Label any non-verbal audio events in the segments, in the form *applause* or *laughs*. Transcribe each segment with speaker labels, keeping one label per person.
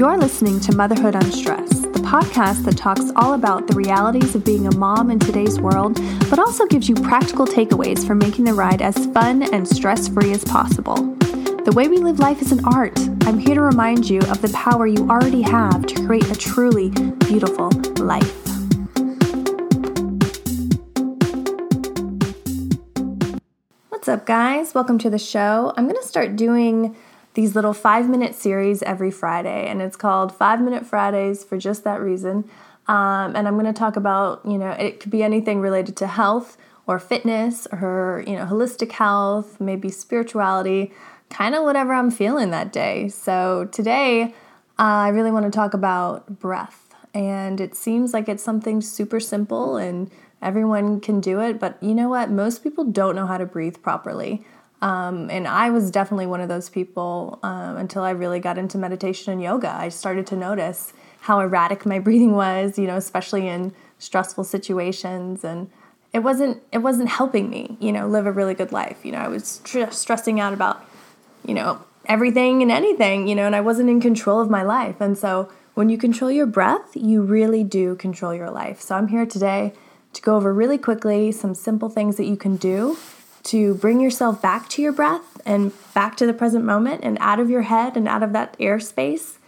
Speaker 1: You're listening to Motherhood Unstressed, the podcast that talks all about the realities of being a mom in today's world, but also gives you practical takeaways for making the ride as fun and stress-free as possible. The way we live life is an art. I'm here to remind you of the power you already have to create a truly beautiful life. What's up, guys? Welcome to the show. I'm going to start doing these little five minute series every Friday, and it's called Five Minute Fridays for just that reason. Um, and I'm going to talk about, you know, it could be anything related to health or fitness or, you know, holistic health, maybe spirituality, kind of whatever I'm feeling that day. So today, uh, I really want to talk about breath. And it seems like it's something super simple and everyone can do it. But you know what? Most people don't know how to breathe properly. Um, and I was definitely one of those people um, until I really got into meditation and yoga. I started to notice how erratic my *laughs* breathing was, you know, especially in stressful situations. And it wasn't it wasn't helping me, you know, live a really good life. You know, I was tr- stressing out about you know, everything and anything, you know, and I wasn't in control of my life. And so when you control your breath, you really do control your life. So I'm here today to go over really quickly some simple things that you can do to bring yourself back to your breath and back to the present moment and out of your head and out of that airspace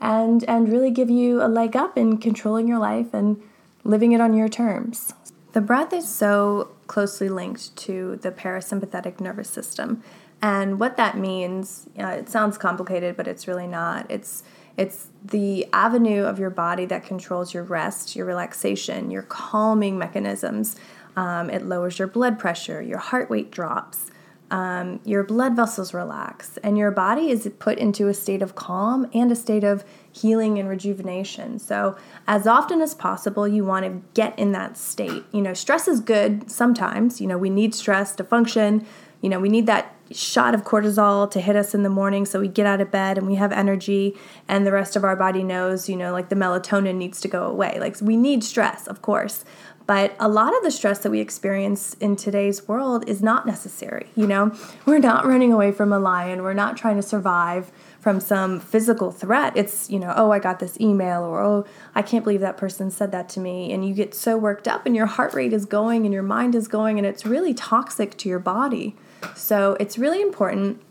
Speaker 1: and and really give you a leg up in controlling your life and living it on your terms. The breath is so closely linked to the parasympathetic nervous system. And what that means, uh, it sounds complicated, but it's really not. It's it's the avenue of your body that controls your rest, your relaxation, your calming mechanisms. Um, it lowers your blood pressure, your heart rate drops, um, your blood vessels relax, and your body is put into a state of calm and a state of healing and rejuvenation. So, as often as possible, you want to get in that state. You know, stress is good sometimes. You know, we need stress to function. You know, we need that shot of cortisol to hit us in the morning so we get out of bed and we have energy and the rest of our body knows you know like the melatonin needs to go away. Like we need stress of course but a lot of the stress that we experience in today's world is not necessary you know? We're not running away from a lion. We're not trying to survive from some physical threat. It's you know oh i got this email or oh i can't believe that person said that to me and you get so worked up and your heart rate is going and your mind is going and it's really toxic to your body so it's really important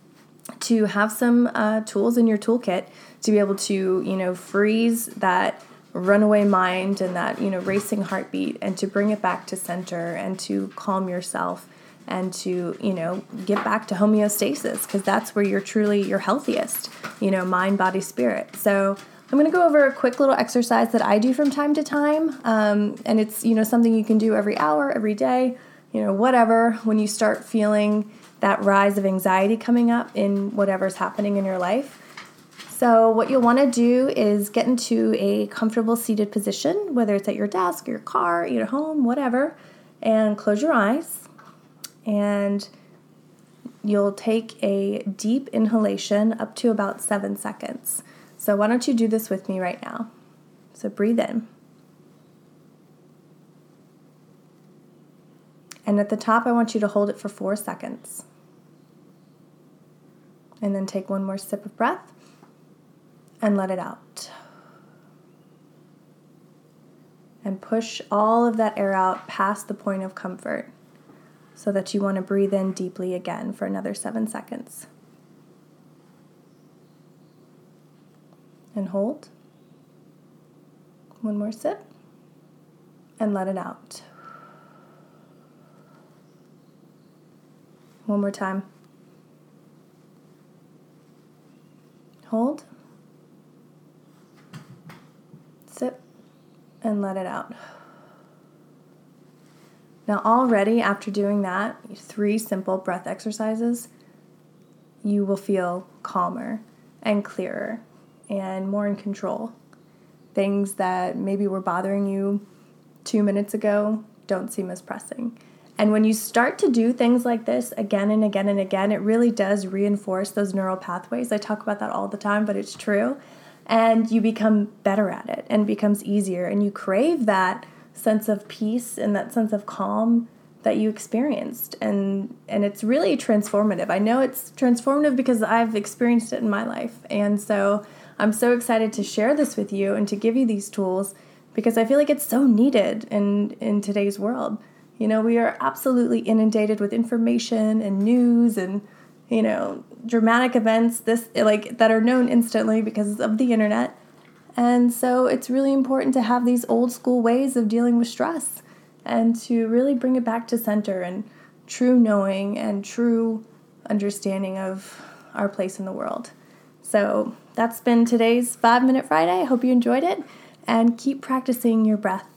Speaker 1: to have some uh, tools in your toolkit to be able to, you know, freeze that runaway mind and that, you know, racing heartbeat and to bring it back to center and to calm yourself and to, you know, get back to homeostasis because that's where you're truly your healthiest, you know, mind, body, spirit. So I'm going to go over a quick little exercise that I do from time to time. Um, and it's, you know, something you can do every hour, every day you know, whatever, when you start feeling that rise of anxiety coming up in whatever's happening in your life. So, what you'll want to do is get into a comfortable seated position, whether it's at your desk, your car, your home, whatever, and close your eyes. And you'll take a deep inhalation up to about seven seconds. So, why don't you do this with me right now? So, breathe in. And at the top, I want you to hold it for four seconds. And then take one more sip of breath and let it out. And push all of that air out past the point of comfort so that you want to breathe in deeply again for another seven seconds. And hold. One more sip and let it out. One more time. Hold. Sip and let it out. Now, already after doing that, three simple breath exercises, you will feel calmer and clearer and more in control. Things that maybe were bothering you two minutes ago don't seem as pressing. And when you start to do things like this again and again and again, it really does reinforce those neural pathways. I talk about that all the time, but it's true. And you become better at it and it becomes easier. And you crave that sense of peace and that sense of calm that you experienced. And and it's really transformative. I know it's transformative because I've experienced it in my life. And so I'm so excited to share this with you and to give you these tools because I feel like it's so needed in in today's world. You know, we are absolutely inundated with information and news and you know, dramatic events this like that are known instantly because of the internet. And so it's really important to have these old school ways of dealing with stress and to really bring it back to center and true knowing and true understanding of our place in the world. So that's been today's 5 Minute Friday. I hope you enjoyed it and keep practicing your breath.